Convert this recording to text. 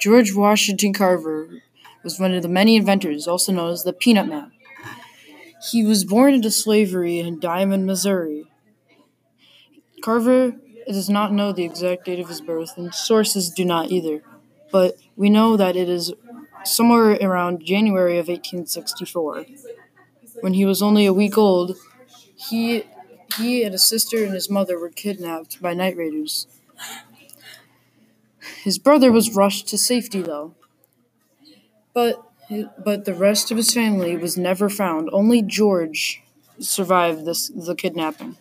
George Washington Carver was one of the many inventors, also known as the Peanut Man. He was born into slavery in Diamond, Missouri. Carver does not know the exact date of his birth, and sources do not either, but we know that it is somewhere around January of 1864. When he was only a week old, he he and his sister and his mother were kidnapped by night raiders. His brother was rushed to safety though. But but the rest of his family was never found. Only George survived this the kidnapping.